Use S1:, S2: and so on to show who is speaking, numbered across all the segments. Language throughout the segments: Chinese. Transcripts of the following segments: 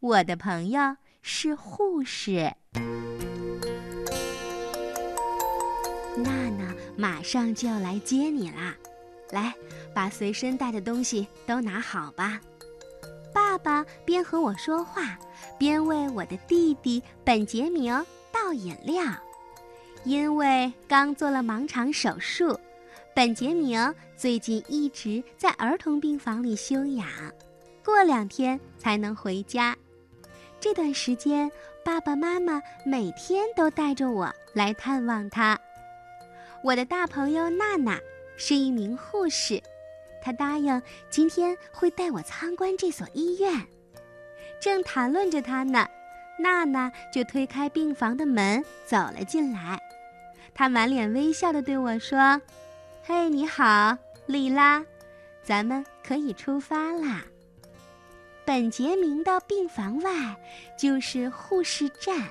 S1: 我的朋友是护士。娜娜马上就要来接你啦，来，把随身带的东西都拿好吧。爸爸边和我说话，边为我的弟弟本杰明倒饮料。因为刚做了盲肠手术，本杰明最近一直在儿童病房里休养，过两天才能回家。这段时间，爸爸妈妈每天都带着我来探望他。我的大朋友娜娜是一名护士，她答应今天会带我参观这所医院。正谈论着她呢，娜娜就推开病房的门走了进来。她满脸微笑地对我说：“嘿，你好，莉拉，咱们可以出发啦。”本杰明的病房外就是护士站，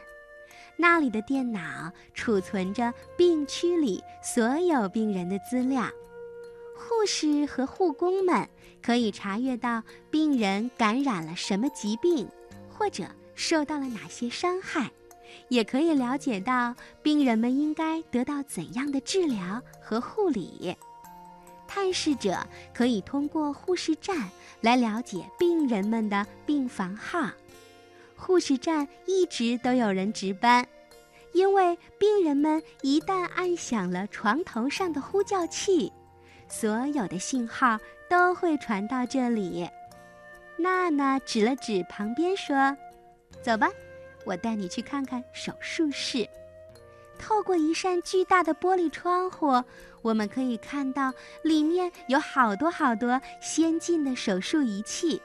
S1: 那里的电脑储存着病区里所有病人的资料。护士和护工们可以查阅到病人感染了什么疾病，或者受到了哪些伤害，也可以了解到病人们应该得到怎样的治疗和护理。探视者可以通过护士站来了解病人们的病房号。护士站一直都有人值班，因为病人们一旦按响了床头上的呼叫器，所有的信号都会传到这里。娜娜指了指旁边说：“走吧，我带你去看看手术室。”透过一扇巨大的玻璃窗户，我们可以看到里面有好多好多先进的手术仪器。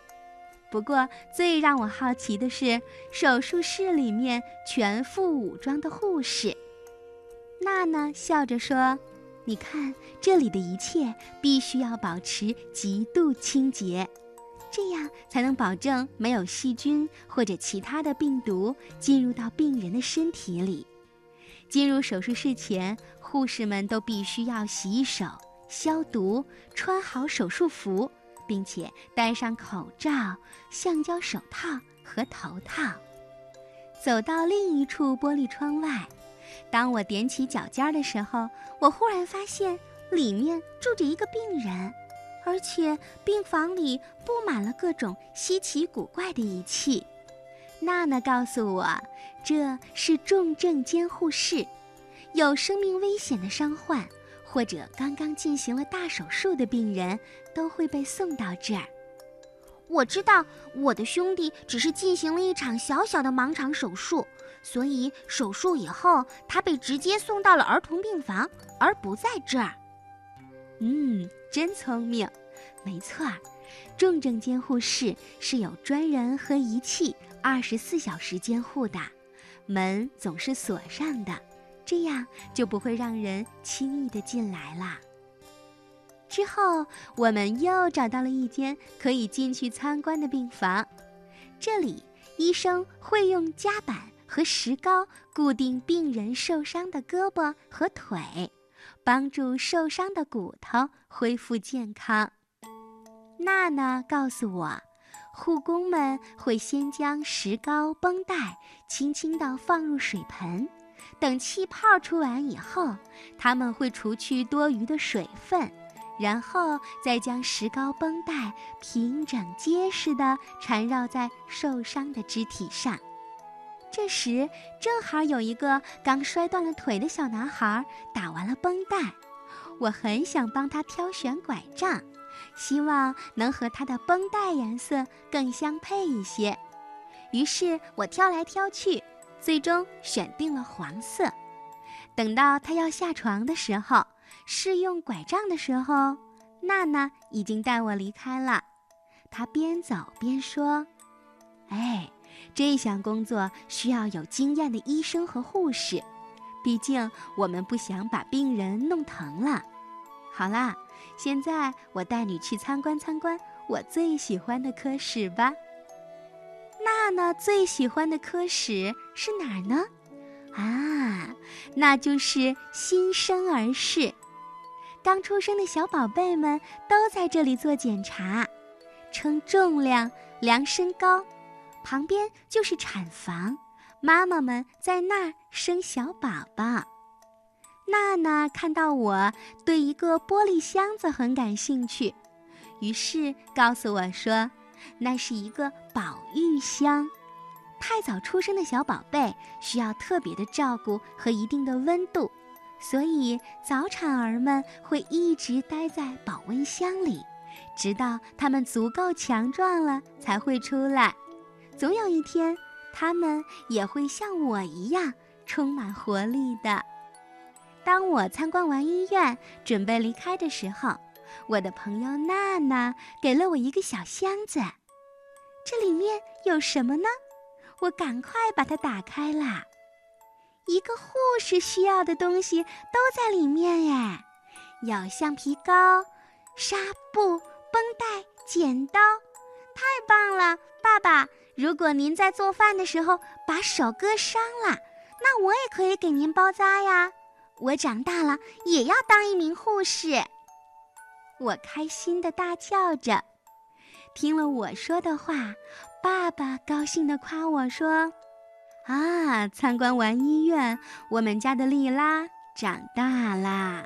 S1: 不过，最让我好奇的是手术室里面全副武装的护士。娜娜笑着说：“你看，这里的一切必须要保持极度清洁，这样才能保证没有细菌或者其他的病毒进入到病人的身体里。”进入手术室前，护士们都必须要洗手、消毒、穿好手术服，并且戴上口罩、橡胶手套和头套。走到另一处玻璃窗外，当我踮起脚尖的时候，我忽然发现里面住着一个病人，而且病房里布满了各种稀奇古怪的仪器。娜娜告诉我，这是重症监护室，有生命危险的伤患或者刚刚进行了大手术的病人都会被送到这儿。
S2: 我知道我的兄弟只是进行了一场小小的盲肠手术，所以手术以后他被直接送到了儿童病房，而不在这儿。
S1: 嗯，真聪明，没错，重症监护室是有专人和仪器。二十四小时监护的，门总是锁上的，这样就不会让人轻易的进来了。之后，我们又找到了一间可以进去参观的病房，这里医生会用夹板和石膏固定病人受伤的胳膊和腿，帮助受伤的骨头恢复健康。娜娜告诉我。护工们会先将石膏绷带轻轻地放入水盆，等气泡出完以后，他们会除去多余的水分，然后再将石膏绷带平整结实地缠绕在受伤的肢体上。这时，正好有一个刚摔断了腿的小男孩打完了绷带，我很想帮他挑选拐杖。希望能和它的绷带颜色更相配一些，于是我挑来挑去，最终选定了黄色。等到他要下床的时候，试用拐杖的时候，娜娜已经带我离开了。她边走边说：“哎，这项工作需要有经验的医生和护士，毕竟我们不想把病人弄疼了。”好啦。现在我带你去参观参观我最喜欢的科室吧。娜娜最喜欢的科室是哪儿呢？啊，那就是新生儿室。刚出生的小宝贝们都在这里做检查，称重量、量身高，旁边就是产房，妈妈们在那儿生小宝宝。娜娜看到我对一个玻璃箱子很感兴趣，于是告诉我说，那是一个保育箱。太早出生的小宝贝需要特别的照顾和一定的温度，所以早产儿们会一直待在保温箱里，直到他们足够强壮了才会出来。总有一天，他们也会像我一样充满活力的。当我参观完医院，准备离开的时候，我的朋友娜娜给了我一个小箱子，这里面有什么呢？我赶快把它打开了，一个护士需要的东西都在里面哎，有橡皮膏、纱布、绷带、剪刀，太棒了！爸爸，如果您在做饭的时候把手割伤了，那我也可以给您包扎呀。我长大了也要当一名护士，我开心的大叫着。听了我说的话，爸爸高兴地夸我说：“啊，参观完医院，我们家的莉拉长大啦。”